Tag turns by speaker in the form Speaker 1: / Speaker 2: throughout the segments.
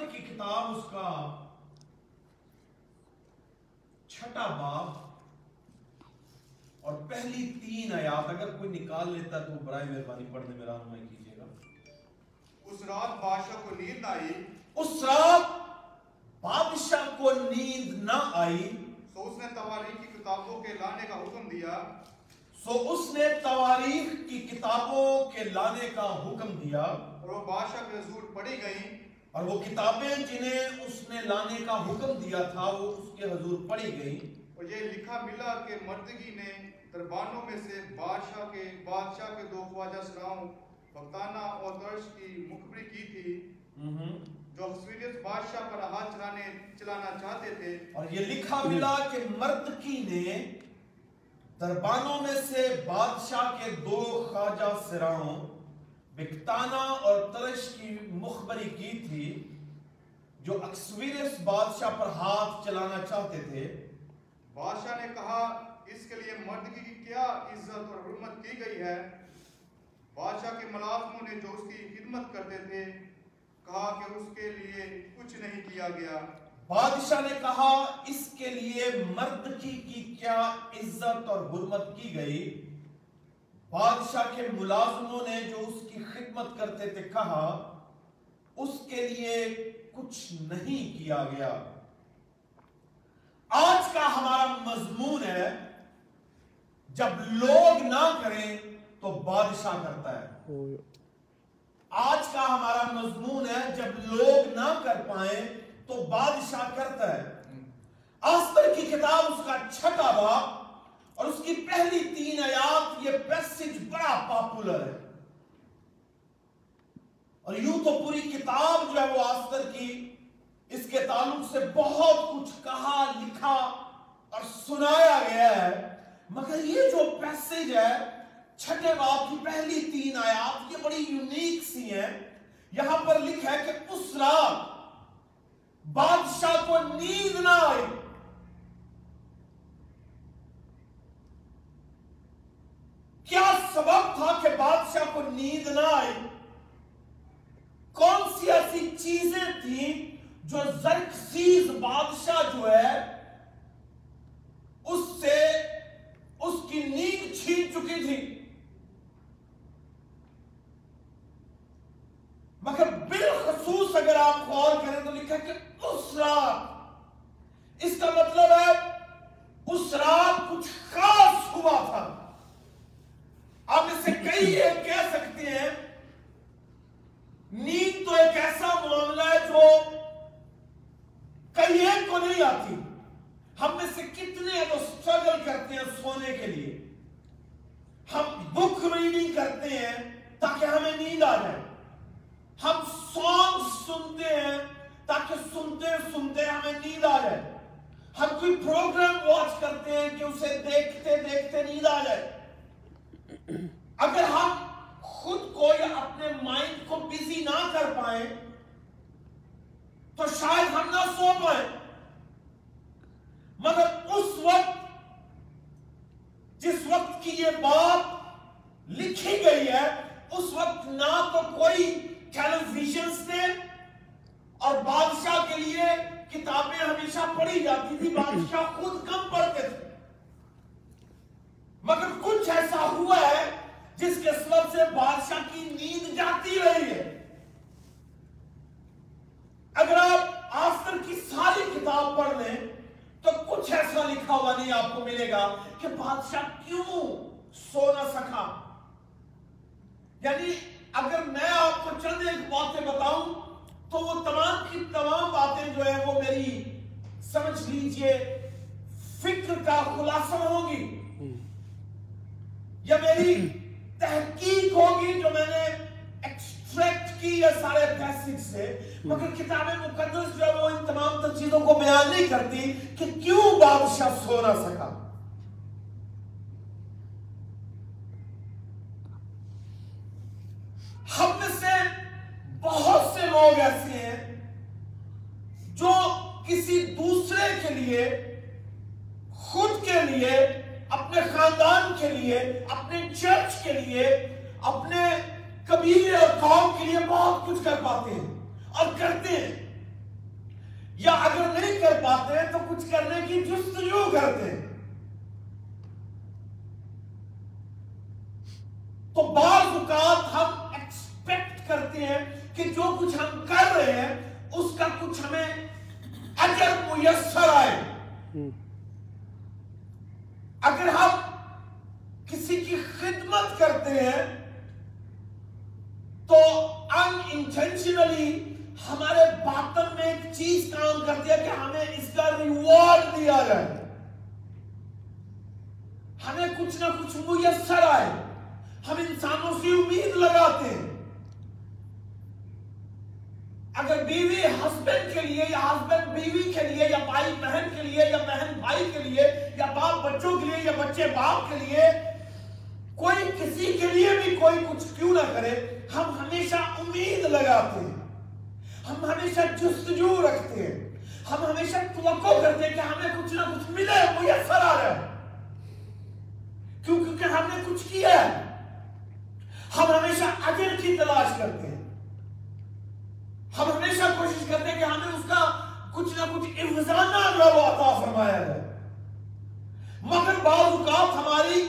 Speaker 1: Esther کی کتاب اس کا چھٹا باب اور پہلی تین آیات اگر کوئی نکال لیتا تو برائے مہربانی پڑھنے میں رہنمائی کیجیے گا۔
Speaker 2: اس رات بادشاہ کو نیند آئی۔
Speaker 1: اس رات بادشاہ کو نیند نہ آئی۔
Speaker 2: سو اس نے تواریخ کی کتابوں کے لانے کا حکم دیا۔
Speaker 1: سو اس نے تواریخ کی کتابوں کے لانے کا حکم دیا۔
Speaker 2: اور وہ بادشاہ کے حضور پڑھی گئیں۔
Speaker 1: اور وہ کتابیں جنہیں اس نے لانے کا حکم دیا تھا وہ اس کے حضور پڑھی گئی
Speaker 2: اور یہ لکھا ملا کہ مردگی نے دربانوں میں سے بادشاہ کے بادشاہ کے دو خواجہ سراؤں بختانہ اور درش کی مخبری کی تھی جو اکثریت بادشاہ پر ہاتھ چلانے چلانا چاہتے تھے۔
Speaker 1: اور یہ لکھا ملا کہ مردکی نے دربانوں میں سے بادشاہ کے دو خواجہ سراؤں بکتانا اور ترش کی مخبری کی تھی جو اکسویرس بادشاہ پر ہاتھ چلانا چاہتے تھے۔
Speaker 2: بادشاہ نے کہا اس کے لیے مردگی کی کیا عزت اور حرمت کی گئی ہے؟ بادشاہ کے ملازموں نے جو اس کی خدمت کرتے تھے کہا کہ اس کے لیے کچھ نہیں کیا گیا۔
Speaker 1: بادشاہ نے کہا اس کے لیے مردکی کی کیا عزت اور حرمت کی گئی؟ بادشاہ کے ملازموں نے جو اس کی خدمت کرتے تھے کہا، اس کے لیے کچھ نہیں کیا گیا۔ آج کا ہمارا مضمون ہے، جب لوگ نہ کریں تو بادشاہ کرتا ہے۔ آج کا ہمارا مضمون ہے، جب لوگ نہ کر پائیں تو بادشاہ کرتا ہے۔ آستر کی کتاب اس کا چھٹا باپ اور اس کی پہلی تین آیات یہ پیسج بڑا پاپولر ہے۔ اور یوں تو پوری کتاب جو ہے وہ آستر کی اس کے تعلق سے بہت کچھ کہا، لکھا اور سنایا گیا ہے۔ مگر یہ جو پیسج ہے، چھٹے باپ کی پہلی تین آیات، یہ بڑی یونیک سی ہیں۔ یہاں پر لکھا ہے کہ اس رات بادشاہ کو نیند نہ آئی کیا سبب تھا کہ بادشاہ کو نیند نہ آئی؟ کون سی ایسی چیزیں تھیں جو زرکسیز بادشاہ جو ہے اس سے اس کی نیند چھین چکی تھی مگر بالخصوص اگر آپ غور کریں تو لکھا کہ اس رات اس کا مطلب ہے اس رات کچھ خاص ہوا تھا آپ اس سے کئی یہ کہہ سکتے ہیں نیند تو ایک ایسا معاملہ ہے جو کئی ایک کو نہیں آتی ہم میں سے کتنے ہیں جو سٹرگل کرتے ہیں سونے کے لیے ہم بک ریڈنگ کرتے ہیں تاکہ ہمیں نیند آ جائے ہم سانگ سنتے ہیں تاکہ سنتے سنتے ہمیں نیند آ جائے ہم کوئی پروگرام واچ کرتے ہیں کہ اسے دیکھتے دیکھتے نیند آ جائے اگر ہم خود کو یا اپنے مائنڈ کو بزی نہ کر پائیں تو شاید ہم نہ سو پائیں مگر اس وقت جس وقت کی یہ بات لکھی گئی ہے اس وقت نہ تو کوئی ٹیلی ویژنس تھے اور بادشاہ کے لیے کتابیں ہمیشہ پڑھی جاتی تھی خود کم پڑھتے تھے۔ مگر کچھ ایسا ہوا ہے جس کے سبب سے بادشاہ کی نیند جاتی رہی ہے۔ اگر آپ آفتر کی ساری کتاب پڑھ لیں، تو کچھ ایسا لکھا ہوا نہیں آپ کو ملے گا کہ بادشاہ کیوں سو نہ سکا۔ یعنی اگر میں آپ کو چند ایک باتیں بتاؤں، تو وہ تمام کی تمام باتیں جو ہے وہ میری سمجھ لیجیے۔ فکر کا خلاصہ ہوگی۔ یا میری تحقیق ہوگی جو میں نے ایکسٹریکٹ کی یا سارے پیسج سے، مگر کتاب مقدس جو ہے وہ ان تمام تر چیزوں کو بیان نہیں کرتی کہ کیوں بادشاہ سو نہ سکا ہم میں سے بہت سے لوگ ایسے ہیں جو کسی دوسرے کے لیے خود کے لیے اپنے خاندان کے لیے اپنے چرچ کے لیے اپنے قبیلے اور قوم کے لیے بہت کچھ کر پاتے ہیں اور کرتے ہیں پاتے ہیں تو کچھ کرنے کی جستجو کرتے ہیں تو بعض اوقات ہم ایکسپیکٹ کرتے ہیں کہ جو کچھ ہم کر رہے ہیں اس کا کچھ ہمیں اجر میسر آئے۔ اگر ہم کسی کی خدمت کرتے ہیں تو ان انٹینشنلی ہمارے باطن میں ایک چیز کام کرتی ہے کہ ہمیں اس کا ریوارڈ دیا جائے۔ ہمیں کچھ نہ کچھ میسر آئے۔ ہم انسانوں سے امید لگاتے ہیں۔ اگر بیوی ہسبینڈ کے لیے یا ہسبینڈ بیوی کے لیے یا بھائی بہن کے لیے یا بہن بھائی کے لیے یا باپ بچوں کے لیے یا بچے باپ کے لیے کوئی کسی کے لیے بھی کوئی کچھ کیوں نہ کرے، ہم ہمیشہ امید لگاتے ہیں۔ ہم ہمیشہ جستجو رکھتے ہیں۔ ہم ہمیشہ توقع کرتے ہیں کہ ہمیں کچھ نہ کچھ ملے میسر آ رہا ہے۔ کیوں؟ کیونکہ ہم نے کچھ کیا ہے۔ ہم ہمیشہ اجر کی تلاش کرتے ہیں۔ ہم ہمیشہ کوشش کرتے ہیں کہ ہمیں اس کا کچھ نہ کچھ افزانہ عطا فرمایا جائے۔ مگر بعض اوقات ہمارے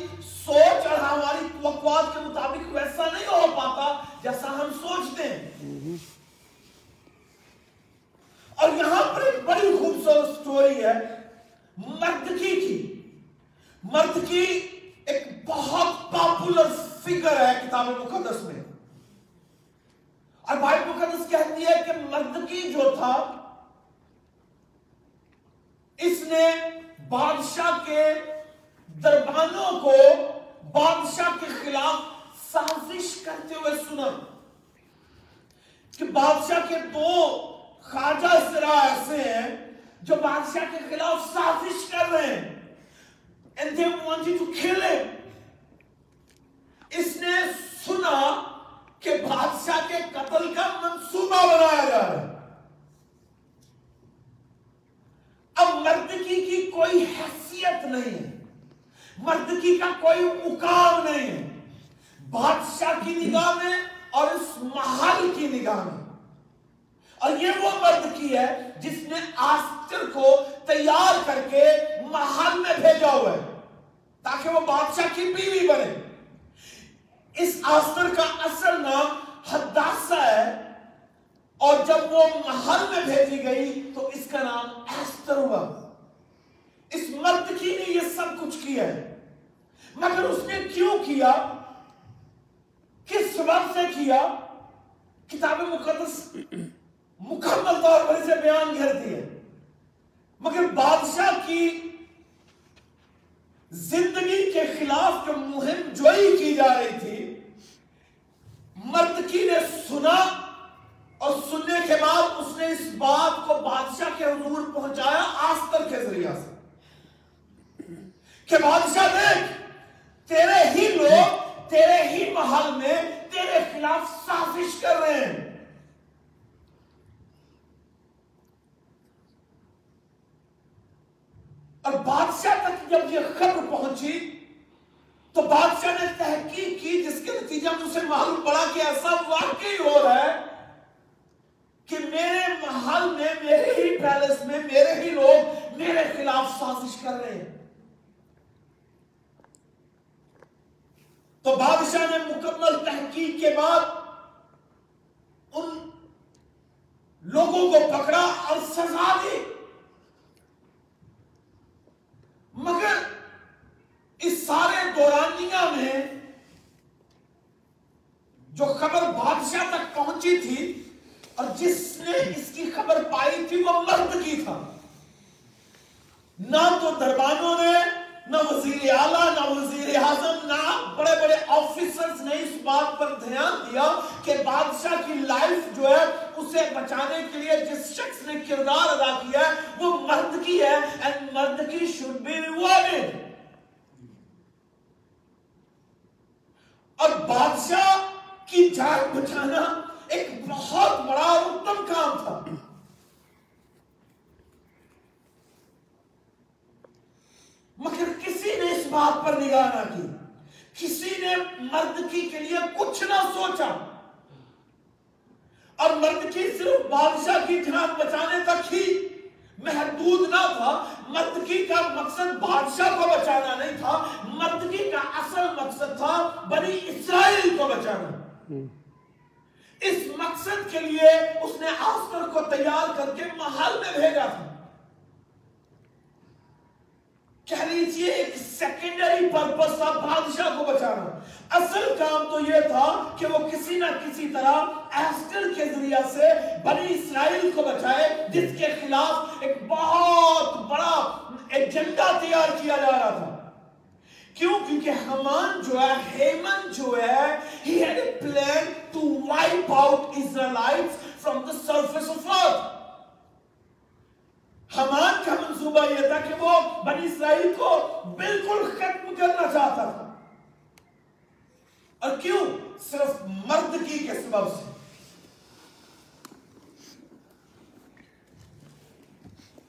Speaker 1: سوچ اور ہماری توقعات کے مطابق ویسا نہیں ہو پاتا جیسا ہم سوچتے ہیں اور یہاں پر ایک بڑی خوبصورت سٹوری ہے مردکی کی مردکی ایک بہت پاپولر فگر ہے کتاب مقدس میں اور بھائی مقدس کہتی ہے کہ مردکی جو تھا اس نے بادشاہ کے دربانوں کو بادشاہ کے خلاف سازش کرتے ہوئے سنا کہ بادشاہ کے دو خواجہ سرا ایسے ہیں جو بادشاہ کے خلاف سازش کر رہے ہیں and they wanted to kill him اس نے سنا کہ بادشاہ کے قتل کا منصوبہ بنایا جا رہا ہے اب مردکی کی کوئی حیثیت نہیں ہے مردکی کا کوئی مقام نہیں ہے بادشاہ کی نگاہ میں اور اس محل کی نگاہ میں اور یہ وہ مرد کی ہے جس نے آستر کو تیار کر کے محل میں بھیجا ہوا ہے تاکہ وہ بادشاہ کی بیوی بنے اس آستر کا اصل نام حداسہ ہے اور جب وہ محل میں بھیجی گئی تو اس کا نام ایستر ہوا۔ اس مرد کی نے یہ سب کچھ کیا ہے۔ مگر اس نے کیوں کیا؟ کس سبب سے کیا؟ کتاب مقدس مکمل طور پر اسے بیان کرتی ہے۔ مگر بادشاہ کی زندگی کے خلاف جو مہم جوئی کی جا رہی تھی مردکی نے سنا اور سننے کے بعد اس نے اس بات کو بادشاہ کے حضور پہنچایا آستر کے ذریعہ سے۔ کہ بادشاہ دیکھ، تیرے ہی لوگ تیرے ہی محل میں تیرے خلاف سازش کر رہے ہیں۔ اور بادشاہ تک جب یہ خبر پہنچی تو بادشاہ نے تحقیق کی جس کے نتیجہ میں اسے معلوم پڑا کہ ایسا واقعی ہو رہا ہے کہ میرے محل میں، میرے ہی پیلس میں، میرے ہی لوگ میرے خلاف سازش کر رہے ہیں۔ تو بادشاہ نے مکمل تحقیق کے بعد ان لوگوں کو پکڑا اور سزا دی۔ مگر اس سارے دورانیہ میں جو خبر بادشاہ تک پہنچی تھی اور جس نے اس کی خبر پائی تھی وہ مرد کی تھا۔ نہ تو دربانوں نے، نہ وزیر اعلیٰ، نہ وزیر اعظم، نہ بڑے بڑے آفیسرز نے اس بات پر دھیان دیا کہ بادشاہ کی لائف جو ہے، اسے بچانے کے لیے جس شخص نے کردار ادا کیا ہے، وہ مرد کی ہے۔ And مرد کی should be rewarded اور بادشاہ کی جان بچانا ایک بہت بڑا اور اتم کام تھا۔ مگر کسی نے اس بات پر نگاہ نہ کی۔ کسی نے مردکی کے لیے کچھ نہ سوچا۔ اور مردکی صرف بادشاہ کی جان بچانے تک ہی محدود نہ تھا مردگی کا مقصد بادشاہ کو بچانا نہیں تھا مردگی کا اصل مقصد تھا بنی اسرائیل کو بچانا۔ اس مقصد کے لیے اس نے آسکر کو تیار کر کے محل میں بھیجا تھا۔ کہہ لیجیے ایک سیکنڈری پرپس تھا بادشاہ کو بچانا۔ اصل کام تو یہ تھا کہ وہ کسی نہ کسی طرح ایسٹر کے ذریعہ سے بنی اسرائیل کو بچائے، جس کے خلاف ایک بہت بڑا ایجنڈا تیار کیا جا رہا تھا۔ کیوں؟ کیونکہ حمان جو ہے، ہیمن جو ہے، he had a plan to wipe out Israelites from the surface of earth حمان کا منصوبہ یہ تھا کہ وہ بنی اسرائیل کو بالکل ختم کرنا چاہتا تھا۔ اور کیوں؟ صرف مردگی کے سبب سے۔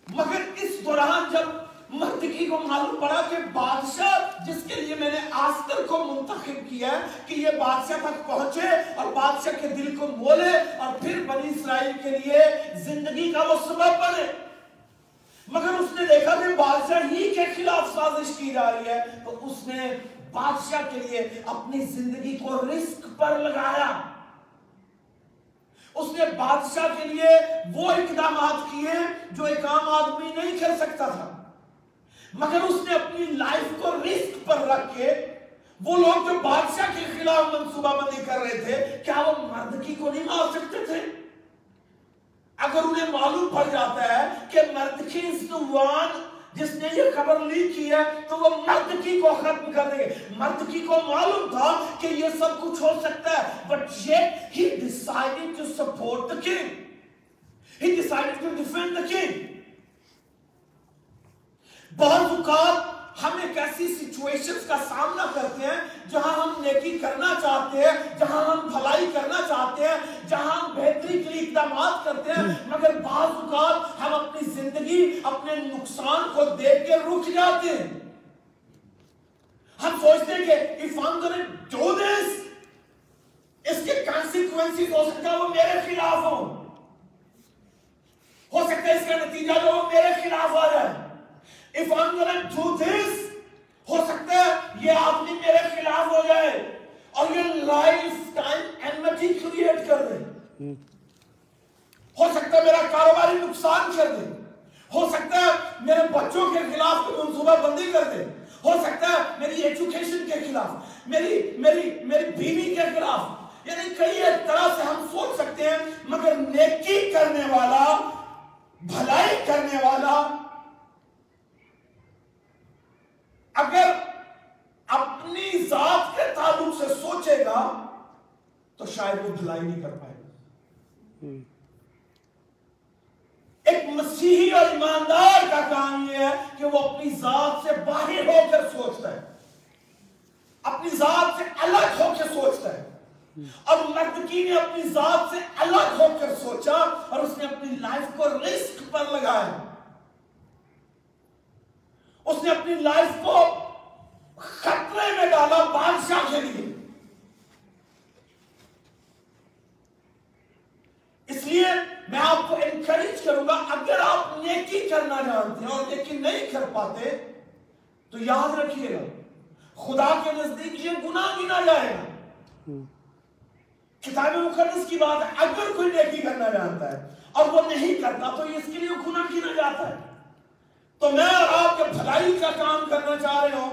Speaker 1: مگر اس دوران جب مردگی کو معلوم پڑا کہ بادشاہ جس کے لیے میں نے آستر کو منتخب کیا ہے کہ یہ بادشاہ تک پہنچے اور بادشاہ کے دل کو مولے اور پھر بنی اسرائیل کے لیے زندگی کا وہ سبب بنے۔ مگر اس نے دیکھا کہ بادشاہ ہی کے خلاف سازش کی جا رہی ہے، تو اس نے بادشاہ کے لیے اپنی زندگی کو رسک پر لگایا۔ اس نے بادشاہ کے لیے وہ اقدامات کیے جو ایک عام آدمی نہیں کر سکتا تھا۔ مگر اس نے اپنی لائف کو رسک پر رکھ کے وہ لوگ جو بادشاہ کے خلاف منصوبہ بندی کر رہے تھے، کیا وہ مردکی کو نہیں مار سکتے تھے؟ اگر انہیں معلوم پڑ جاتا ہے کہ مردکی وان جس نے یہ خبر لیک کی ہے، تو وہ مردکی کو ختم کر دیں گے مردکی کو معلوم تھا کہ یہ سب کچھ ہو سکتا ہے، but yet he decided to support the king. He decided to defend the king. بعض اوقات ہم ایک ایسی سچویشنز کا سامنا کرتے ہیں جہاں ہم نیکی کرنا چاہتے ہیں، جہاں ہم بھلائی کرنا چاہتے ہیں، جہاں ہم بہتری کے لیے اقدامات کرتے ہیں، مگر بعض اوقات ہم اپنی زندگی اپنے نقصان کو دیکھ کے رک جاتے ہیں۔ ہم سوچتے ہیں کہ if I'm gonna do this اس کے کانسیکوینسز ہو سکتا ہے وہ میرے خلاف ہو ہو سکتا ہے اس کا نتیجہ جو وہ میرے خلاف آ جائے۔ If I'm gonna do this ہو سکتا ہے یہ آدمی میرے خلاف ہو جائے۔ اور یہ لائف ٹائم انمٹی کریٹ کر دے۔ ہو سکتا ہے میرا کاروباری نقصان کر دے۔ ہو سکتا ہے میرے بچوں کے خلاف منصوبہ بندی کر دے۔ ہو سکتا ہے میری ایجوکیشن کے خلاف، میری میری میری بیوی کے خلاف۔ یعنی کئی ایک طرح سے ہم سوچ سکتے ہیں، مگر نیکی کرنے والا، بھلائی کرنے والا اگر اپنی ذات کے تعلق سے سوچے گا، تو شاید وہ بھلائی نہیں کر پائے گا۔ ایک مسیحی اور ایماندار کا کام یہ ہے کہ وہ اپنی ذات سے باہر ہو کر سوچتا ہے۔ اپنی ذات سے الگ ہو کے سوچتا ہے۔ اور مردکی نے اپنی ذات سے الگ ہو کر سوچا اور اس نے اپنی لائف کو رسک پر لگایا۔ اس نے اپنی لائف کو خطرے میں ڈالا، بادشاہ کے لیے۔ اس لیے میں آپ کو انکریج کروں گا، اگر آپ نیکی کرنا جانتے ہیں اور نیکی نہیں کر پاتے، تو یاد رکھیے گا، خدا کے نزدیک یہ گناہ گنا جائے گا۔ کتاب مقدس کی بات ہے، اگر کوئی نیکی کرنا جانتا ہے اور وہ نہیں کرتا، تو اس کے لیے گناہ گنا جاتا ہے۔ تو میں اور آپ کے بھلائی کا کام کرنا چاہ رہے ہوں،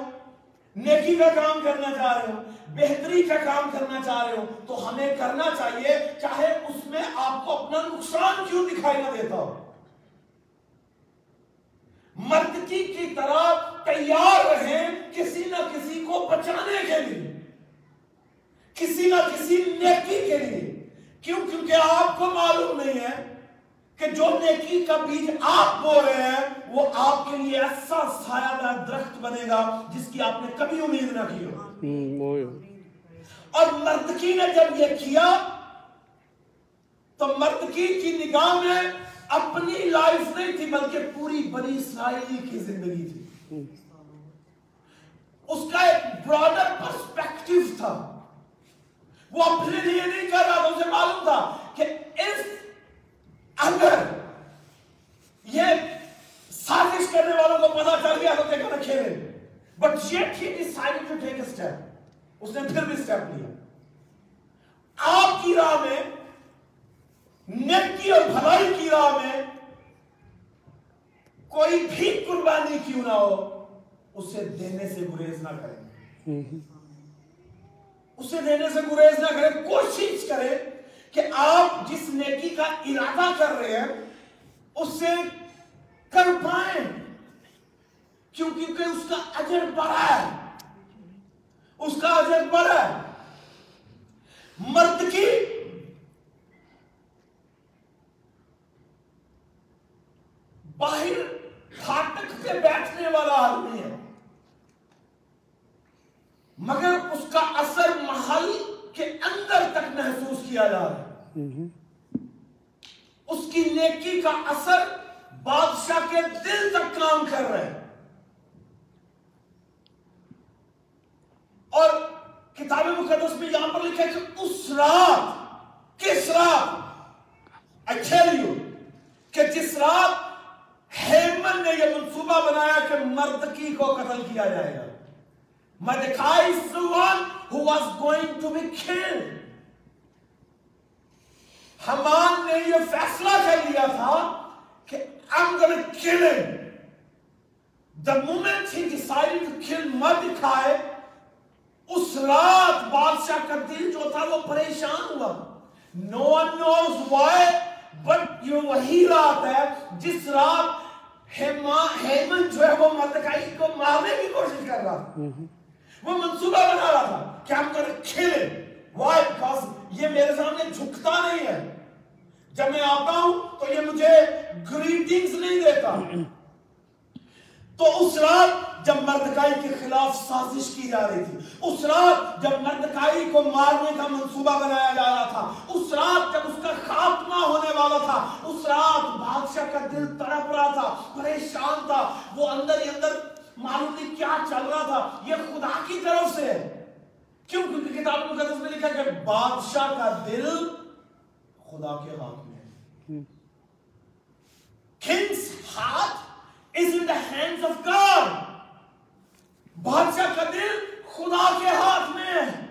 Speaker 1: نیکی کا کام کرنا چاہ رہے ہوں، بہتری کا کام کرنا چاہ رہے ہو تو ہمیں کرنا چاہیے چاہے اس میں آپ کو اپنا نقصان کیوں دکھائی نہ دیتا ہو۔ مردکی کی طرح تیار رہیں کسی نہ کسی کو بچانے کے لیے، کسی نہ کسی نیکی کے لیے، کیوں؟ کیونکہ آپ کو معلوم نہیں ہے کہ جو نیکی کا بیج آپ بو رہے ہیں وہ آپ کے لیے ایسا سایہ دار درخت بنے گا جس کی آپ نے کبھی امید نہ کی ہو۔ اور مردکی نے جب یہ کیا تو مردکی کی نگاہ میں اپنی لائف نہیں تھی بلکہ پوری بنی اسرائیل کی زندگی تھی۔ اس کا ایک براڈر پرسپیکٹیو تھا۔ وہ اپنے لیے نہیں کر رہا تھا اسے معلوم تھا کہ اس اندر یہ سازش کرنے والوں کو پتا چل گیا ہوتے کہ کھیلے but yet he decide to take step اس نے پھر بھی اسٹیپ لیا۔ آپ کی راہ میں نیکی اور بھلائی کی راہ میں کوئی بھی قربانی کیوں نہ ہو اسے دینے سے گریز نہ کریں۔ اسے دینے سے گریز نہ کریں کوشش کریں کہ آپ جس نیکی کا ارادہ کر رہے ہیں، اس سے کر پائیں۔ کیونکہ اس کا اجر بڑا ہے۔ اس کا اجر بڑا ہے۔ مرد کی باہر پھاٹک سے بیٹھنے والا آدمی ہے۔ مگر اس کا اثر محل کے اندر تک محسوس کیا جا رہا ہے۔ اس کی نیکی کا اثر بادشاہ کے دل تک کام کر رہا ہے۔ اور کتاب مقدس میں یہاں پر لکھا ہے کہ اس رات کس رات؟ اچھے کہ جس رات ہیمن نے یہ منصوبہ بنایا کہ مرد کی کو قتل کیا جائے گا۔ مدکائی سوان who was going to be killed. Haman نے یہ فیصلہ کر لیا تھا کہ I'm gonna kill him. The moment he decided to kill Mordecai اس رات بادشاہ کا دل جو تھا وہ پریشان ہوا. No one knows why but یہ وہی رات ہے جس رات ہیمن جو ہے وہ مردکائی کو مارنے کی کوشش کر رہا وہ منصوبہ بنا رہا تھا کہ ہم کر کھیلے وائی بیکاز یہ میرے سامنے جھکتا نہیں ہے جب میں آتا ہوں تو یہ مجھے گریٹنگز نہیں دیتا تو اس رات جب مردکائی کے خلاف سازش کی جا رہی تھی اس رات جب مردکائی کو مارنے کا منصوبہ بنایا جا رہا تھا اس رات جب اس کا خاتمہ ہونے والا تھا اس رات بادشاہ کا دل تڑپ رہا تھا پریشان تھا وہ اندر ہی اندر معلوم نہیں کیا چل رہا تھا؟ یہ خدا کی طرف سے ہے۔ کیوں؟ کیونکہ کتاب مقدس میں لکھا کہ بادشاہ کا دل خدا کے ہاتھ میں کنگز ہاتھ is in the hands of God بادشاہ کا دل خدا کے ہاتھ میں ہے۔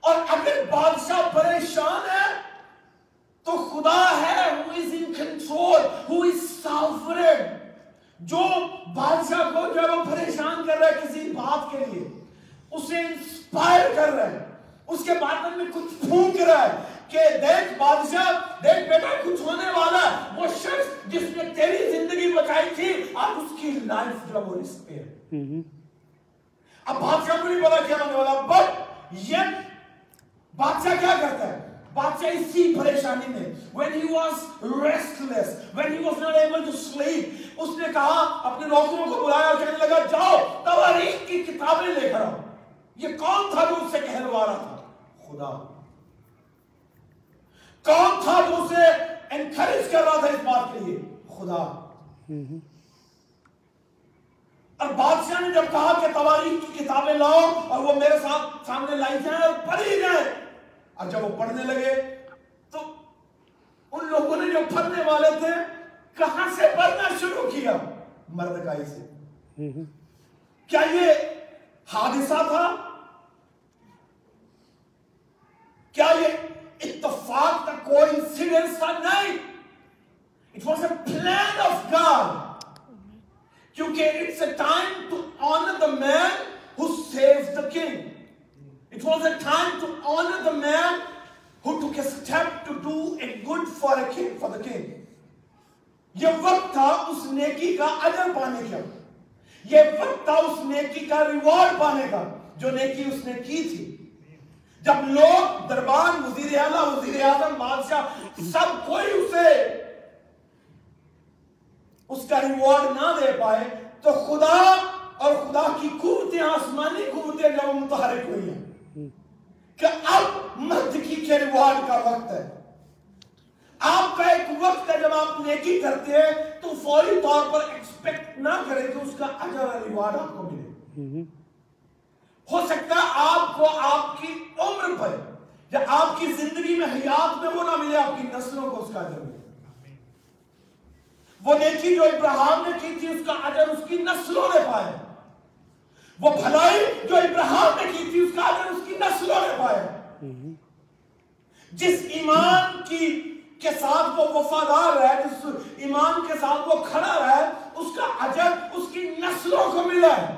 Speaker 1: اور اگر بادشاہ پریشان ہے تو خدا ہے who is in control who is sovereign جو بادشاہ کو جو وہ پریشان کر رہا ہے کسی بات کے لیے اسے انسپائر کر رہا ہے۔ اس کے بعد میں کچھ پھونک رہا ہے کہ دیکھ بادشاہ دیکھ بیٹا کچھ ہونے والا ہے۔ وہ شخص جس نے تیری زندگی بچائی تھی اور اس کی لائف جو وہ رسک پہ ہے۔ اب بادشاہ کو نہیں پتا کیا ہونے والا بٹ یہ بادشاہ کیا کرتا ہے؟ بادشاہ اسی پریشانی میں when he was restless when he was not able to sleep اس نے کہا اپنے نوکروں کو بلایا اور کہنے لگا جاؤ تواریخ کی کتابیں لے کر آؤ یہ کون تھا جو اسے کہلوا رہا تھا خدا کون تھا جو اسے انکریج کر رہا تھا اس بات کے لیے خدا اور بادشاہ نے جب کہا کہ تواریخ کی کتابیں لاؤ اور وہ میرے ساتھ سامنے لائی جائیں اور پڑھی جائیں اور جب وہ پڑھنے لگے تو ان لوگوں نے جو پڑھنے والے تھے کہاں سے پڑھنا شروع کیا؟ مرد کائی سے۔ کیا یہ حادثہ تھا؟ کیا یہ اتفاق کا کوئی انسیڈنس تھا؟ نہیں۔ It was a plan of God کیونکہ it's a time to honour the man who save the king was a time to honour the man who took a step to do a good for a king, for the king. یہ وقت تھا اس نیکی کا اجر پانے کا۔ یہ وقت تھا اس نیکی کا ریوارڈ پانے کا جو نیکی اس نے کی تھی۔ جب لوگ دربان وزیر اعلیٰ وزیر اعظم بادشاہ سب کوئی اسے اس کا ریوارڈ نہ دے پائے تو خدا اور خدا کی قوتیں آسمانی قوتیں جب متحرک ہوئی ہیں۔ کہ اب مردگی کے ریوارڈ کا وقت ہے۔ آپ کا ایک وقت ہے جب آپ نیکی کرتے ہیں، تو فوری طور پر ایکسپیکٹ نہ کریں کہ اس کا اجر ریوارڈ آپ کو ملے۔ ہو سکتا ہے آپ کو آپ کی عمر پر، یا آپ کی زندگی میں حیات میں وہ نہ ملے، آپ کی نسلوں کو اس کا اجر ملے۔ وہ نیکی جو ابراہم نے کی تھی، اس کا اجر اس کی نسلوں نے پائے وہ بھلائی جو ابراہم نے کی تھی اس کا اجر اس کی نسلوں نے پایا جس ایمان کی کے ساتھ وہ وفادار ہے جس ایمان کے ساتھ وہ کھڑا ہے اس کا اجر اس کی نسلوں کو ملا ہے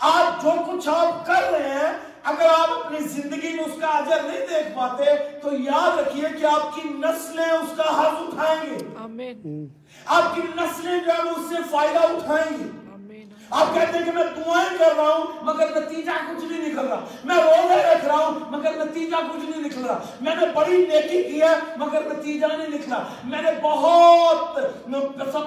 Speaker 1: آج جو کچھ آپ کر رہے ہیں اگر آپ اپنی زندگی میں اس کا اجر نہیں دیکھ پاتے تو یاد رکھیے کہ آپ کی نسلیں اس کا حق اٹھائیں گے
Speaker 3: Amen.
Speaker 1: آپ کی نسلیں جو ہے اس سے فائدہ اٹھائیں گی
Speaker 3: Amen.
Speaker 1: آپ کہتے ہیں کہ میں دعائیں کر رہا ہوں، مگر نتیجہ کچھ نہیں نکل رہا۔ میں روزے رکھ رہا ہوں، مگر نتیجہ کچھ نہیں نکل رہا۔ میں نے بڑی نیکی کی ہے، مگر نتیجہ نہیں نکلا۔ میں نے بہت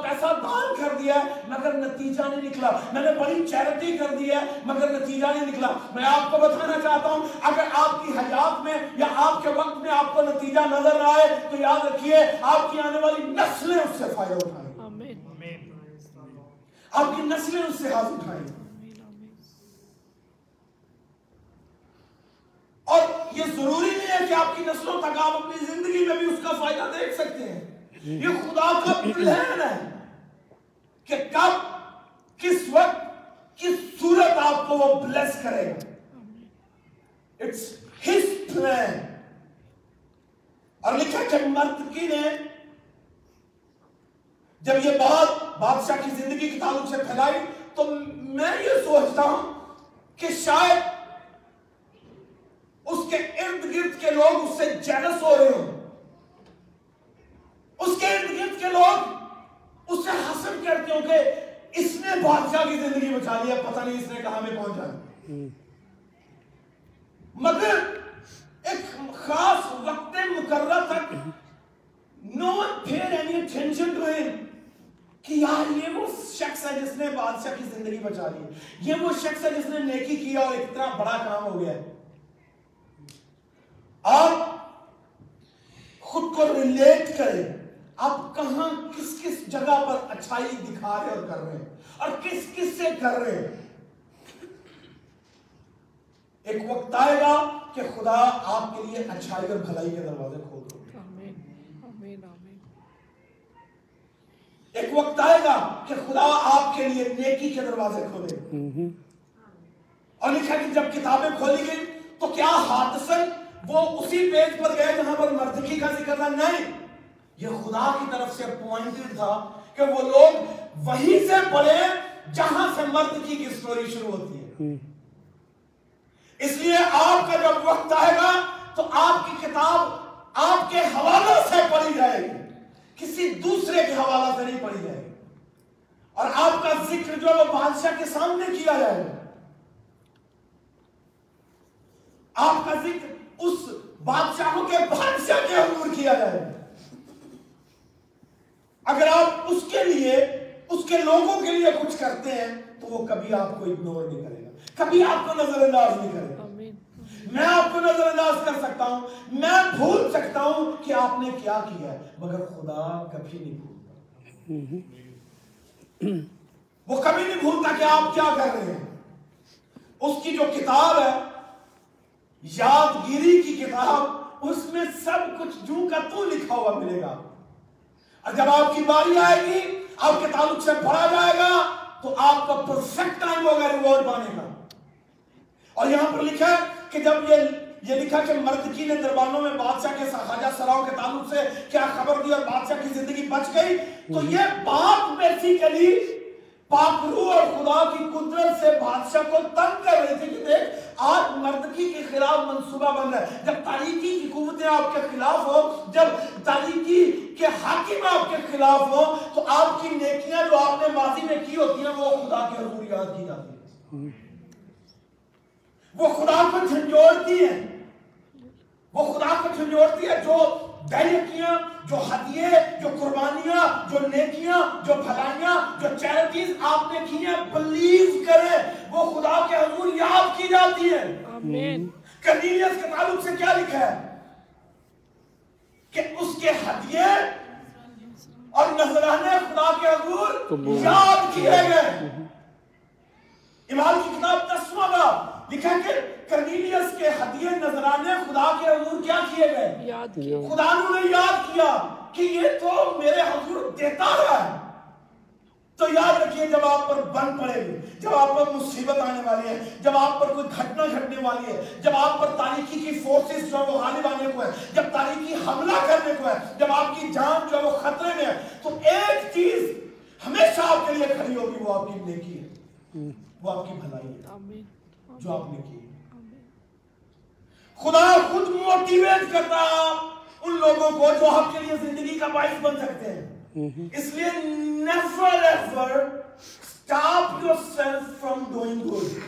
Speaker 1: پیسہ دان کر دیا ہے، مگر نتیجہ نہیں نکلا۔ میں نے بڑی چیریٹی کر دی ہے، مگر نتیجہ نہیں نکلا۔ میں آپ کو بتانا چاہتا ہوں، اگر آپ کی حیات میں یا آپ کے وقت میں آپ کو نتیجہ نظر آئے، تو یاد رکھیے، آپ کی آنے والی نسلیں اس سے فائدہ اٹھائیں۔ آپ کی نسلیں اس سے ہاتھ اٹھائیں۔ اور یہ ضروری نہیں ہے کہ آپ کی نسلوں تک آپ اپنی زندگی میں بھی اس کا فائدہ دیکھ سکتے ہیں۔ یہ خدا کا پلان ہے کہ کب، کس وقت، کس صورت آپ کو وہ بلیس کرے گا۔ اٹس ہز پلان اور لکھا کہ مرتکی نے جب یہ بات بادشاہ کی زندگی کے تعلق سے پھیلائی، تو میں یہ سوچتا ہوں کہ شاید اس کے ارد گرد کے لوگ اس سے جیلس ہو رہے ہوں۔ اس کے ارد گرد کے لوگ اس سے حسد کرتے ہوں کہ اس نے بادشاہ کی زندگی بچا لیا پتہ نہیں اس نے کہاں میں پہنچا۔ مگر ایک خاص وقت مقررہ تک no one paid any attention to him کہ یار یہ وہ شخص ہے جس نے بادشاہ کی زندگی بچا لی۔ یہ وہ شخص ہے جس نے نیکی کیا اور اتنا بڑا کام ہو گیا۔ ہے آپ خود کو ریلیٹ کریں۔ آپ کہاں کس کس جگہ پر اچھائی دکھا رہے اور کر رہے ہیں؟ اور کس کس سے کر رہے ہیں؟ ایک وقت آئے گا کہ خدا آپ کے لیے اچھائی اور بھلائی کے دروازے کھول دو ایک وقت آئے گا کہ خدا آپ کے لیے نیکی کے دروازے کھولے۔ اور لکھا کہ جب کتابیں کھولی گئی تو کیا حادثن وہ اسی پیج پر گئے جہاں پر مردکی کا ذکر تھا۔ نہیں، یہ خدا کی طرف سے اپوائنٹڈ تھا کہ وہ لوگ وہیں سے پڑھے جہاں سے مردکی کی سٹوری شروع ہوتی ہے۔ اس لیے آپ کا جب وقت آئے گا تو آپ کی کتاب آپ کے حوالہ سے پڑھی جائے گی۔ کسی دوسرے کے حوالہ سے نہیں پڑھی جائے اور آپ کا ذکر جو ہے وہ بادشاہ کے سامنے کیا جائے آپ کا ذکر اس بادشاہوں کے بادشاہ کے حضور کیا جائے اگر آپ اس کے لیے، اس کے لوگوں کے لیے کچھ کرتے ہیں، تو وہ کبھی آپ کو اگنور نہیں کرے گا۔ کبھی آپ کو نظر انداز نہیں کرے گا۔ میں آپ کو نظر انداز کر سکتا ہوں، میں بھول سکتا ہوں کہ آپ نے کیا کیا ہے، مگر خدا کبھی نہیں بھولتا۔ وہ کبھی نہیں بھولتا کہ آپ کیا کر رہے ہیں۔ اس کی جو کتاب ہے، یادگیری کی کتاب، اس میں سب کچھ جو کا تو لکھا ہوا ملے گا۔ اور جب آپ کی باری آئے گی، آپ کے تعلق سے پڑھا جائے گا، تو آپ کا پرفیکٹ ٹائم ہوگا ریوارڈ پانے کا اور یہاں پر لکھا ہے کہ جب یہ یہ لکھا کہ مردکی نے دربانوں میں بادشاہ کے خواجہ سراؤ کے تعلق سے کیا خبر دی اور بادشاہ کی زندگی بچ گئی؟ تو یہ بات بیسیکلی پاکرو اور خدا کی قدرت سے بادشاہ کو تنگ کر رہی تھی کہ دیکھ آج مردکی کے خلاف منصوبہ بن رہا ہے۔ جب تاریخی کی قوتیں آپ کے خلاف ہو جب تاریخی کے حاکم آپ کے خلاف ہو تو آپ کی نیکیاں جو آپ نے ماضی میں کی ہوتی ہیں وہ خدا کے حضور یاد کی جاتی ہیں۔ وہ خدا کو جھنجھوڑتی ہے وہ خدا کو جھنجھوڑتی ہے جو بیلکیاں جو ہدیے جو قربانیاں جو نیکیاں جو بھلائیاں جو چیریٹیز آپ نے کی ہیں بلیو کرے وہ خدا کے حضور یاد کی جاتی ہے. کنیلیس کے تعلق سے کیا لکھا ہے؟ کہ اس کے ہدیے اور نذرانے خدا کے حضور یاد کیے گئے۔ ایمان کی کتاب دسواں باب۔ لکھا کہ کرنیلیس کے ہدیے نذرانے خدا کے حضور کیا کیے گئے؟
Speaker 3: یاد کیا۔
Speaker 1: خدا نے یاد کیا کہ یہ تو میرے حضور دیتا رہا ہے۔ تو یاد رکھیے جب آپ پر بن پڑے گی جب آپ پر مصیبت آنے والی ہے جب آپ پر کوئی گھٹنا گھٹنے والی ہے جب آپ پر تاریخی کی فورسز جو ہے وہ غالب آنے کو ہے جب تاریخی حملہ کرنے کو ہے جب آپ کی جان جو ہے وہ خطرے میں ہے تو ایک چیز ہمیشہ آپ کے لیے کھڑی ہوگی وہ آپ کی نیکی ہے۔ وہ آپ کی بھلائی ہے۔
Speaker 3: آمین۔
Speaker 1: جو آپ نے کی۔ خدا خود موٹیویٹ کرتا ان لوگوں کو جو آپ کے لیے زندگی کا باعث بن سکتے ہیں۔ اس لیے never ever stop yourself from doing good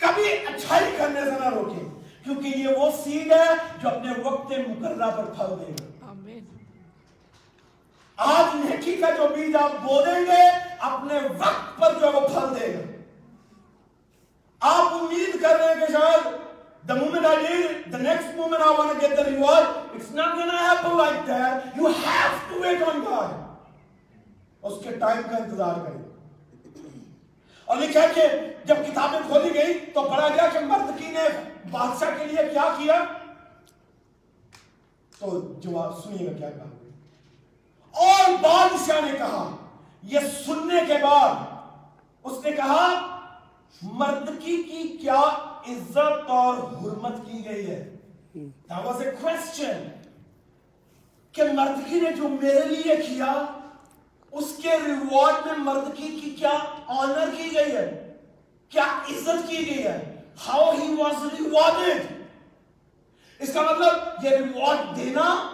Speaker 1: کبھی اچھائی کرنے سے نہ روکیں کیونکہ یہ وہ سیڈ ہے جو اپنے وقت مقررہ پر پھل دے گا۔ آج نیکی کا جو بیج آپ بو دیں گے اپنے وقت پر جو وہ پھل دے گا۔ آپ امید کر رہے ہیں کہ شاید the moment I did the next moment I want to get the reward it's not gonna happen like that. You have to wait on God. اس کے ٹائم کا انتظار کریں۔ اور لکھا کہ جب کتابیں کھولی گئی تو پڑھا گیا کہ مردکی نے بادشاہ کے لیے کیا کیا؟ تو جواب سنیے گا کیا کہا۔ اور بادشاہ نے کہا، یہ سننے کے بعد اس نے کہا مردکی کی کیا عزت اور حرمت کی گئی ہے؟ That was a question. کہ مردکی نے جو میرے لیے کیا، اس کے ریوارڈ میں مردکی کی کیا آنر کی گئی ہے؟ کیا عزت کی گئی ہے؟ ہاؤ ہی واز ریوارڈیڈ اس کا مطلب یہ ریوارڈ دینا،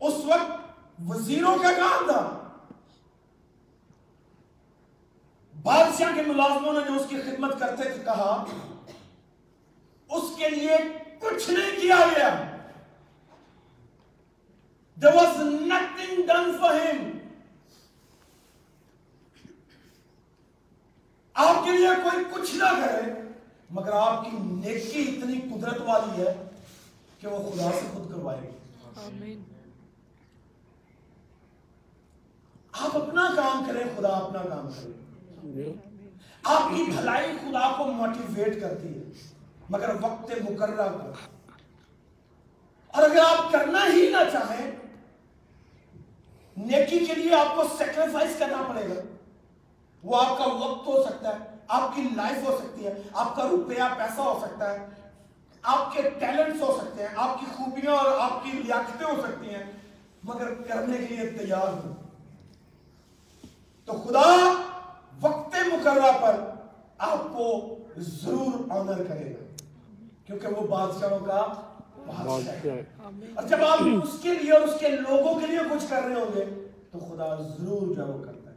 Speaker 1: اس وقت وزیروں کا کام تھا۔ بادشاہ کے ملازموں نے جو اس کی خدمت کرتے تھے کہا اس کے لیے کچھ نہیں کیا گیا۔ There was nothing done for him. آپ کے لیے کوئی کچھ نہ کرے مگر آپ کی نیکی اتنی قدرت والی ہے کہ وہ خدا سے خود کروائے۔ گی آپ اپنا کام کریں خدا اپنا کام کرے۔ ہاں، آپ کی بھلائی خدا کو موٹیویٹ کرتی ہے، مگر وقت مقررہ کو اور اگر آپ کرنا ہی نہ چاہیں، نیکی کے لیے آپ کو سیکریفائس کرنا پڑے گا۔ وہ آپ کا وقت ہو سکتا ہے، آپ کی لائف ہو سکتی ہے، آپ کا روپیہ، پیسہ ہو سکتا ہے، آپ کے ٹیلنٹس ہو سکتے ہیں، آپ کی خوبیاں اور آپ کی لیاقتیں ہو سکتی ہیں، مگر کرنے کے لیے تیار ہوں۔ تو خدا وقت مقررہ پر آپ کو ضرور آنر کرے گا۔ کیونکہ وہ بادشاہوں کا بادشاہ ہے۔ اور جب آپ اس کے لیے اور اس کے لوگوں کے لیے کچھ کر رہے ہوں گے تو خدا ضرور جو کرتا ہے۔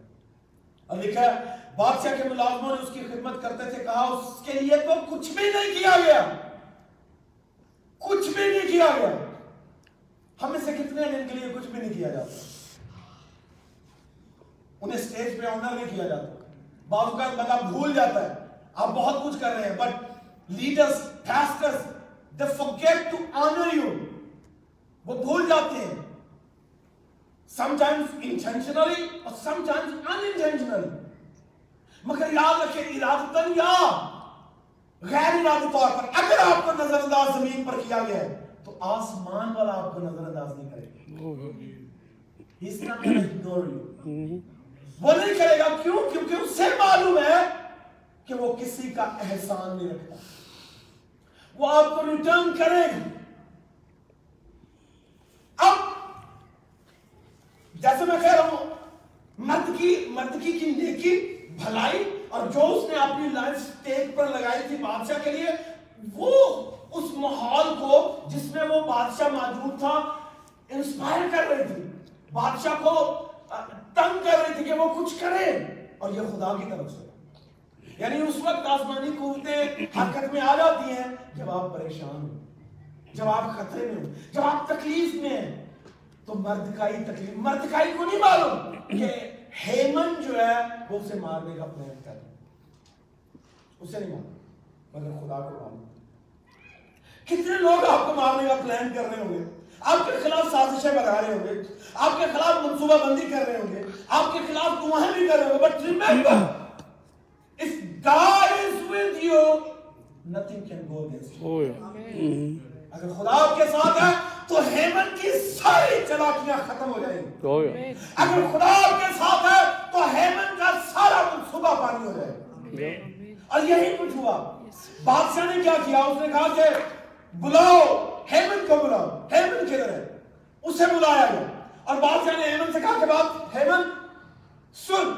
Speaker 1: اور لکھا ہے بادشاہ کے ملازموں نے اس کی خدمت کرتے تھے کہا اس کے لیے تو کچھ بھی نہیں کیا گیا۔ کچھ بھی نہیں کیا گیا۔ ہم میں سے کتنے جن کے لیے کچھ بھی نہیں کیا جاتا۔ انہیں سٹیج پہ آنر نہیں کیا جاتا۔ اوقات بندہ بھول جاتا ہے۔ آپ بہت کچھ کر رہے ہیں but leaders pastors they forget to honor you وہ بھول جاتے ہیں۔ sometimes intentionally اور sometimes unintentionally مگر یاد رکھیں ارادتن یا غیر ارادی طور پر اگر آپ کو نظر انداز زمین پر کیا گیا ہے تو آسمان والا آپ کو نظر انداز نہیں کرے گا۔ He's not gonna ignore you. وہ نہیں کرے گا، کیوں؟ کیونکہ اس سے معلوم ہے کہ وہ کسی کا احسان نہیں رکھتا۔ وہ آپ کو ریٹرن کرے گا۔ اب جیسے میں کہہ رہا ہوں، مرد کی مردکی کی نیکی، بھلائی اور جو اس نے اپنی لائف سٹیک پر لگائی تھی بادشاہ کے لیے، وہ اس ماحول کو جس میں وہ بادشاہ موجود تھا انسپائر کر رہی تھی۔ بادشاہ کو تنگ کر رہی تھی کہ وہ کچھ کرے اور یہ خدا کی طرف سے۔ یعنی اس وقت آسمانی قوتیں حرکت میں آ جاتی ہیں جب آپ پریشان ہو جب آپ خطرے میں ہو جب آپ تکلیف میں ہیں۔ تو مردکائی تکلیف مردکائی کو نہیں معلوم کہ ہیمن جو ہے وہ اسے مارنے کا پلان کر رہا اسے نہیں معلوم، مگر خدا کو معلوم۔ کتنے لوگ آپ کو مارنے کا پلان کر رہے ہوں گے؟ آپ کے خلاف سازشیں بنا رہے ہوں گے آپ کے خلاف منصوبہ بندی کر رہے ہوں گے آپ کے خلاف دعائیں بھی کر رہے ہوں گے but remember if God is with you nothing can go against you.
Speaker 3: آمین
Speaker 1: اگر خدا آپ کے ساتھ ہے تو ہیمن کی ساری چلاکیاں ختم ہو جائیں گی۔
Speaker 3: آمین
Speaker 1: اگر خدا آپ کے ساتھ ہے تو ہیمن کا سارا منصوبہ پانی ہو جائے گا۔
Speaker 3: آمین
Speaker 1: اور یہی کچھ ہوا۔ بادشاہ نے کیا کیا؟ اس نے کہا کہ بلاؤ ہیمن کو بلاؤ، ہیمن کدھر ہے، اسے بلایا گیا۔ اور بادشاہ نے ہیمن سے کہا کہ بات، ہیمن، سن۔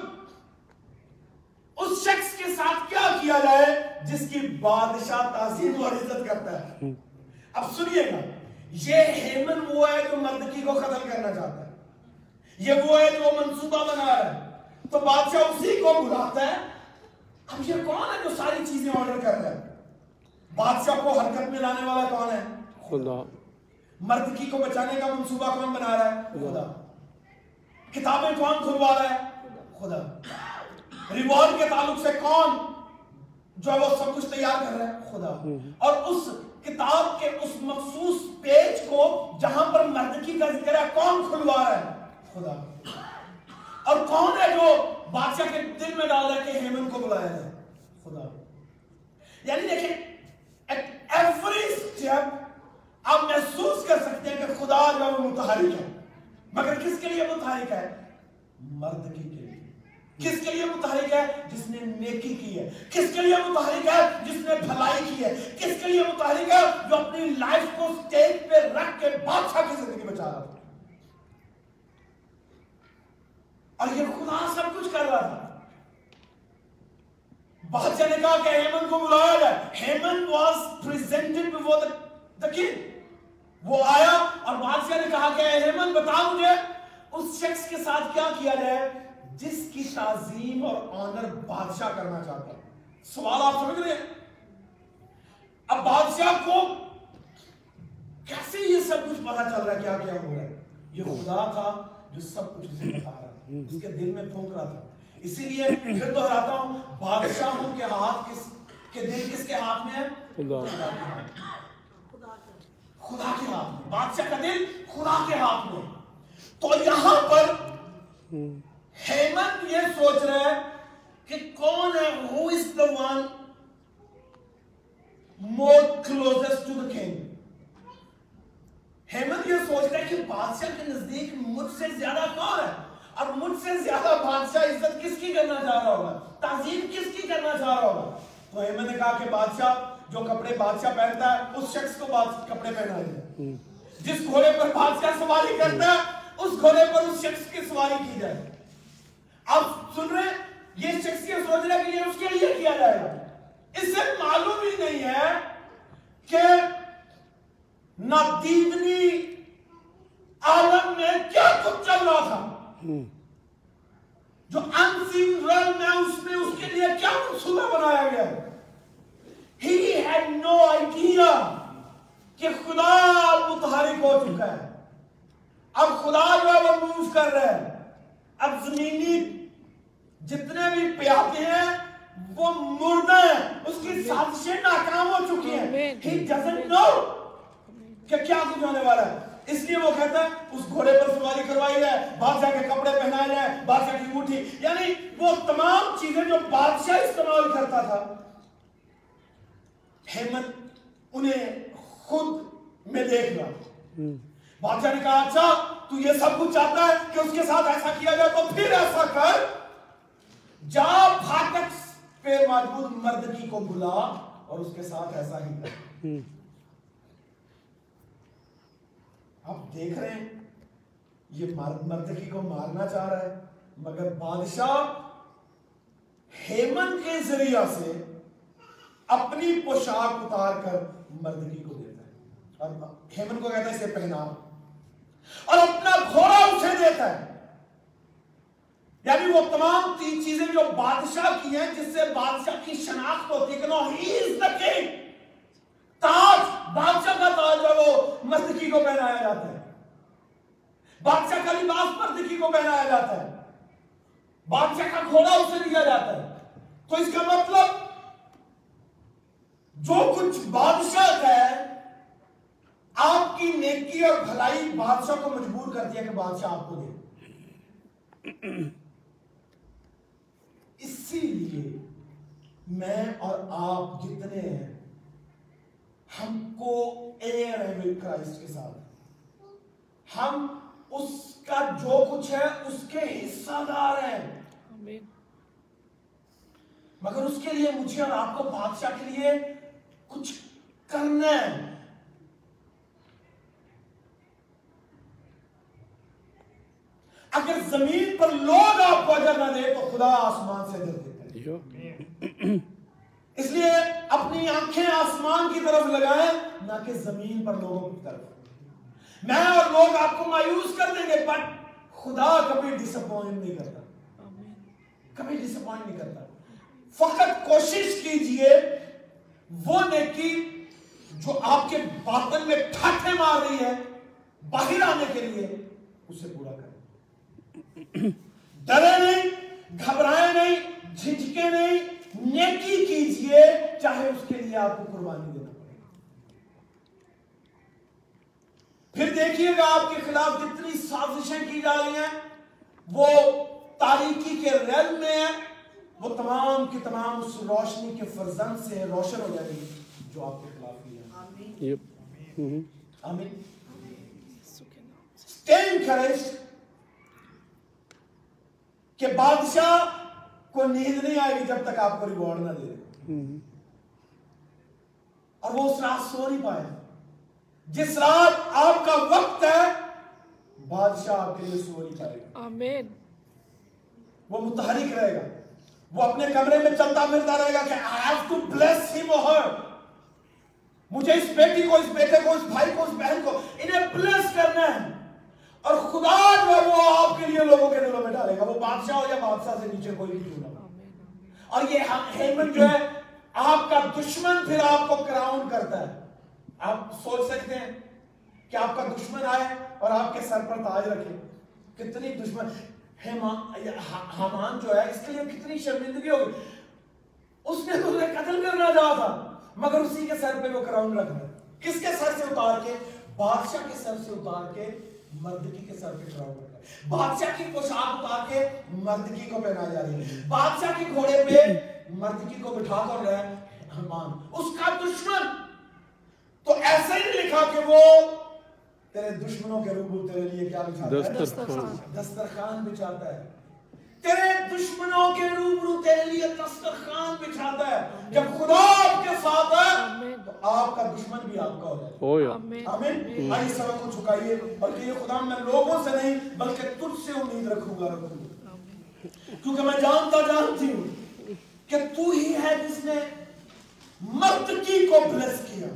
Speaker 1: اس شخص کے ساتھ کیا کیا جائے جس کی بادشاہ تعظیم اور عزت کرتا ہے؟ اب سنیے گا، یہ ہیمن وہ ہے جو مردکی کو قتل کرنا چاہتا ہے۔ یہ وہ ہے جو منصوبہ بنا رہا ہے۔ تو بادشاہ اسی کو بلاتا ہے۔ اب یہ کون ہے جو ساری چیزیں آرڈر کر رہا ہے؟ بادشاہ کو حرکت میں لانے والا کون ہے؟
Speaker 4: خدا۔
Speaker 1: مردکی کو بچانے کا منصوبہ کون بنا رہا ہے؟ خدا۔ کتابیں کون کھلوا رہا ہے؟ خدا۔ ریوارڈ کے تعلق سے کون جو ہے وہ سب کچھ تیار کر رہا ہے؟ خدا۔ اور اس کتاب کے اس مخصوص پیج کو جہاں پر مردکی کا ذکر ہے کون کھلوا رہا ہے؟ خدا۔ اور کون ہے جو بادشاہ کے دل میں ڈال رہا ہے کہ ہیمن کو بلایا جائے؟ خدا۔ یعنی دیکھیں ایٹ ایوری اسٹیپ آپ محسوس کر سکتے ہیں کہ خدا جو ہے وہ متحرک ہے۔ مگر کس کے لیے متحرک ہے؟ مردکی کے لیے۔ کس کے لیے متحرک ہے؟ جس نے نیکی کی ہے۔ کس کے لیے متحرک ہے؟ جس نے بھلائی کی ہے۔ کس کے لیے متحرک ہے؟ جو اپنی لائف کو سٹیج پہ رکھ کے بادشاہ کی زندگی بچا رہا تھا۔ اور یہ خدا سب کچھ کر رہا تھا۔ بادشاہ نے کہا کہ ہیمن کو بلایا جائے۔ Haman was presented before the king وہ آیا اور بادشاہ نے کہا کہ ہیمن بتا مجھے اس شخص کے ساتھ کیا کیا جائے جس کی تعظیم اور آنر بادشاہ کرنا چاہتا ہے سوال آپ سمجھ رہے ہیں؟ اب بادشاہ کو کیسے یہ سب کچھ پتا چل رہا ہے کیا کیا ہو رہا ہے؟ یہ خدا تھا جو سب کچھ اسے بتا رہا تھا۔ اس کے دل میں پھونک رہا تھا۔ اسی لیے پھر دہراتا ہوں بادشاہوں کے ہاتھ کس کے دل کس کے ہاتھ میں ہے
Speaker 4: خدا
Speaker 1: خدا کے ہاتھ میں۔ خدا کے ہاتھ میں۔ بادشاہ کا دل خدا کے ہاتھ میں۔ تو یہاں پر ہیمن یہ سوچ رہا ہے کہ کون ہے، who is the one more closest to the king? Haman یہ سوچ رہا ہے کہ بادشاہ کے نزدیک مجھ سے زیادہ کون ہے؟ اور مجھ سے زیادہ بادشاہ عزت کس کی کرنا چاہ رہا ہوگا؟ تعظیم کس کی کرنا چاہ رہا ہوگا؟ تو ہیمن نے کہا کہ بادشاہ جو کپڑے بادشاہ پہنتا ہے اس شخص کو باد- کپڑے پہنائے جائے جس گھوڑے پر بادشاہ سواری کرتا ہے اس گھوڑے پر اس شخص کی سواری کی جائے۔ اب سن رہے ہیں؟ یہ شخص یہ سوچ رہا ہے کہ یہ اس کے لیے کیا جائے گا۔ اس سے معلوم ہی نہیں ہے کہ نادیدنی عالم میں کیا کچھ چل رہا تھا۔ جو انسین ریل میں اس میں اس کے لیے کیا منصوبہ بنایا گیا نو آئیڈیا کہ خدا متحرک ہو چکا ہے۔ اب خدا جو ہے وہ موو کر رہا ہے۔ اب زمینی جتنے بھی پیاتے ہیں وہ مردہ ہیں۔ اس کی سازشیں ناکام ہو چکی ہیں۔ ہی doesn't know کہ کیا کچھ ہونے والا ہے۔ اس لیے وہ کہتا ہے اس گھوڑے پر سواری کروائی جائے بادشاہ کے کپڑے پہنائے جائے بادشاہ کی انگوٹھی۔ یعنی وہ تمام چیزیں جو بادشاہ استعمال کرتا تھا ہیمن انہیں خود میں دیکھ رہا بادشاہ نے کہا اچھا تو یہ سب کچھ چاہتا ہے کہ اس کے ساتھ ایسا کیا جائے تو پھر ایسا کر۔ جا پھاٹک پہ موجود مردکی کو بلا اور اس کے ساتھ ایسا ہی کر۔ آپ دیکھ رہے ہیں یہ مرد مردکی کو مارنا چاہ رہا ہے مگر بادشاہ ہیمن کے ذریعہ سے اپنی پوشاک اتار کر مردکی کو دیتا ہے۔ اور ہیمن کو کہتا ہے اسے پہنا اور اپنا گھوڑا اسے دیتا ہے۔ یعنی وہ تمام تین چیزیں جو بادشاہ کی ہیں، جس سے بادشاہ کی شناخت ہوتی ہے کہ نو ہی از دا کنگ تاج، بادشاہ کا تاج جو ہے وہ مردکی کو پہنایا جاتا ہے۔ بادشاہ کا لباس مردکی کو پہنایا جاتا ہے۔ بادشاہ کا گھوڑا اسے دیا جاتا ہے۔ تو اس کا مطلب جو کچھ بادشاہ کا ہے آپ کی نیکی اور بھلائی بادشاہ کو مجبور کرتی ہے کہ بادشاہ آپ کو دے۔ اسی لیے میں اور آپ جتنے ہیں ہم کو ایئر ہیں ول کرائسٹ کے کچھ کرنا ہے۔ اگر زمین پر لوگ آپ کو
Speaker 3: اجر
Speaker 1: نہ دے تو خدا آسمان سے اجر دیتا ہے۔ اس لیے اپنی آنکھیں آسمان کی طرف لگائیں نہ کہ زمین پر لوگوں کی طرف۔ میں اور لوگ
Speaker 4: آپ
Speaker 1: کو مایوس کر دیں گے بٹ خدا کبھی ڈس اپوائنٹ نہیں کرتا۔ کبھی ڈس اپوائنٹ نہیں کرتا۔ فقط کوشش کیجیے وہ نیکی جو آپ کے باطن میں
Speaker 3: ٹھاٹے
Speaker 1: مار رہی ہے، باہر آنے کے لیے، اسے پورا کریں۔ ڈرے نہیں، گھبرائے نہیں جھجکے نہیں، نیکی کیجیے، چاہے اس کے لیے آپ کو قربانی دینا پڑے۔ پھر دیکھیے گا آپ کے خلاف جتنی سازشیں کی جا رہی ہیں، وہ تاریخی کے ریل میں ہیں۔ وہ تمام کی تمام اس روشنی کے فرزند سے روشن ہو جائے گی جو آپ کے خلاف ہوئی ہے۔ آمین۔ کہ بادشاہ کو نیند نہیں آئے گی
Speaker 4: جب تک
Speaker 1: آپ
Speaker 3: کو ریوارڈ نہ دے
Speaker 1: اور وہ اس رات سو نہیں پائے۔ جس رات آپ کا وقت ہے بادشاہ آپ
Speaker 4: کے
Speaker 1: لیے سو نہیں پائے گا۔ وہ متحرک رہے گا۔ وہ اپنے کمرے میں چلتا ملتا رہے گا کہ
Speaker 3: I
Speaker 1: have to bless him or her. مجھے اس بیٹی کو، اس بیٹے کو، اس بھائی کو، اس بہن کو انہیں بلیس کرنا ہے۔ اور خدا جو ہے وہ آپ کے لیے لوگوں کے دلوں میں ڈالے گا۔ وہ بادشاہ ہو یا بادشاہ سے نیچے کوئی نہیں ہوگا اور یہ ہیمن جو ہے، آپ کا دشمن پھر آپ کو کراؤن
Speaker 3: کرتا ہے۔
Speaker 1: آپ سوچ سکتے ہیں کہ آپ کا دشمن آئے اور آپ کے سر پر تاج رکھے۔ کتنی دشمن ہمان جو ہے، اس کے لیے کتنی شرمندگی ہوگی اس نے تو انہیں قتل کرنا جا تھا، مگر اسی کے سر پہ وہ کراؤن رکھ دیا کس کے سر سے اتار کے؟ بادشاہ کے سر سے اتار کے مردگی کے سر پہ کراؤن رکھا ہے بادشاہ کی پوشاک اتار کے مردگی کو پہنا جا رہی ہے۔ بادشاہ کی گھوڑے پہ مردگی کو بٹھا کر رہا ہے ہمان۔ اس کا دشمن۔ تو ایسا ہی لکھا کہ وہ تیرے دشمنوں کے روبو تیرے لیے کیا بچھاتا ہے؟ دسترخان بچھاتا ہے۔ تیرے دشمنوں کے روبرو تیرے لیے دسترخان بچھاتا ہے۔ جب
Speaker 4: خدا
Speaker 1: آپ کے ساتھ ہے تو آپ کا دشمن بھی آپ کا ہو جائے۔ آمین. آئی سب کو
Speaker 3: جھکائیے
Speaker 1: بلکہ یہ خدا میں لوگوں سے نہیں
Speaker 4: بلکہ تجھ
Speaker 3: سے
Speaker 1: امید رکھوں گا رکھوں گا کیونکہ میں جانتا جانتی ہوں کہ تو ہی ہے جس نے مرد
Speaker 3: کی
Speaker 1: کو بلس کیا۔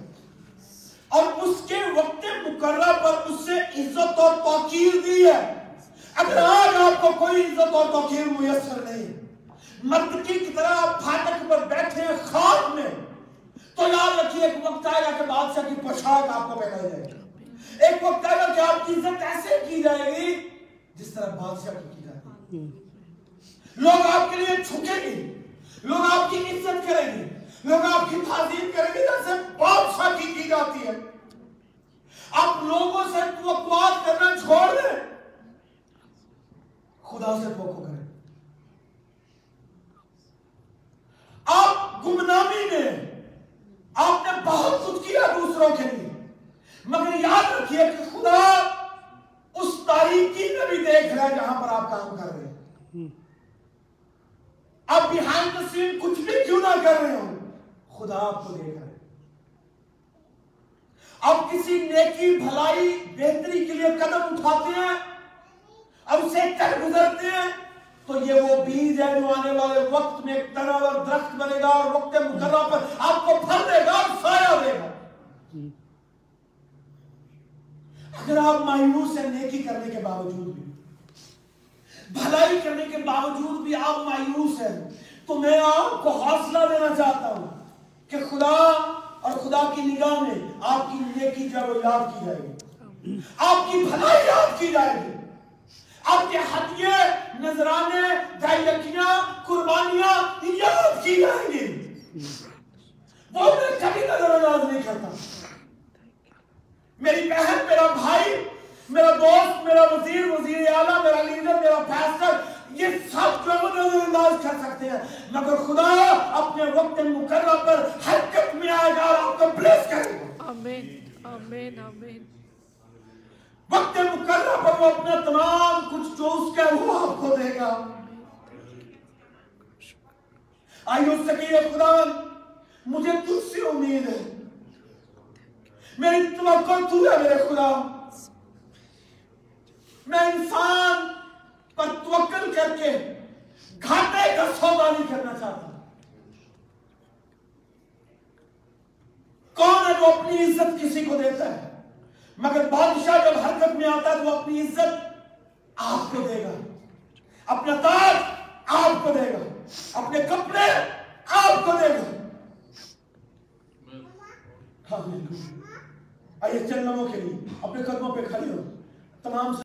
Speaker 1: اور اس کے وقت مقررہ پر اس سے عزت اور توقیر دی ہے۔ اگر آج آپ کو کوئی عزت اور توقیر میسر نہیں متقی کی طرح آپ پھاٹک پر بیٹھے ہیں خواب میں تو یاد رکھیے ایک وقت آئے گا کہ بادشاہ کی پوشاک آپ کو پہنا جائے گی۔ ایک وقت آئے گا کہ آپ کی عزت ایسے کی جائے گی جس طرح بادشاہ کی کی جائے گی لوگ آپ کے لیے چھکیں گے لوگ آپ کی عزت کریں گے لوگ آپ کی تعظیم کریں گے جیسے باپ شادی کی جاتی ہے۔ آپ لوگوں سے توقعات کرنا چھوڑ دیں۔ خدا سے توقع کریں۔ آپ گمنامی میں آپ نے بہت کچھ کیا دوسروں کے لیے۔ مگر یاد رکھیے کہ خدا اس تاریخی میں بھی دیکھ رہا ہے جہاں پر آپ کام کر رہے ہیں۔ آپ بیہائنڈ دا سین کچھ بھی کیوں نہ کر رہے ہو خدا آپ کو دیکھ رہا ہے آپ کسی نیکی بھلائی بہتری کے لیے قدم اٹھاتے ہیں اور اسے کر گزرتے ہیں تو یہ وہ بیج ہے جو آنے والے وقت میں ایک تناور درخت بنے گا اور وقت مقرر پر آپ کو پھل دے گا اور سایہ دے گا۔ جی۔ اگر آپ مایوس ہیں نیکی کرنے کے باوجود بھی بھلائی کرنے کے باوجود بھی آپ مایوس ہیں تو میں آپ کو حوصلہ دینا چاہتا ہوں۔ کہ خدا اور خدا کی نگاہ میں آپ کی نیکی جو یاد کی جائے گی۔ آپ کی بھلائی یاد کی جائے گی۔ آپ کے ہتھیے، نذرانے دائیکیاں قربانیاں یاد کی جائیں گی۔ وہ میں کبھی نظر انداز نہیں کرتا۔ میری بہن، میرا بھائی، میرا دوست، میرا وزیر وزیر اعلیٰ، میرا لیڈر، میرا پیسٹر یہ سب ڈرامہ نظر انداز کر
Speaker 3: سکتے ہیں مگر
Speaker 1: خدا اپنے وقت مقرر پر حرکت میں آئے گا آپ کو بلیس کرے گا۔ آمین آمین آمین۔ وقت مقرر پر وہ اپنا تمام کچھ جو اس کے وہ آپ کو دے گا۔ آئیو سکیر خدا مجھے دوسری امید ہے۔ میری توقع تو ہے میرے خدا۔ میں انسان پر توکل کر کے گھاٹے کا سودا نہیں کرنا چاہتا۔ کون ہے جو اپنی عزت کسی کو دیتا ہے؟ مگر بادشاہ جب حرکت میں آتا ہے تو اپنی عزت آپ کو دے گا۔ اپنا تاج آپ کو دے گا۔ اپنے کپڑے آپ کو دے گا۔ ہاں، آئیے چند لوگوں کے لیے اپنے قدموں پہ کھڑی ہو۔ تمام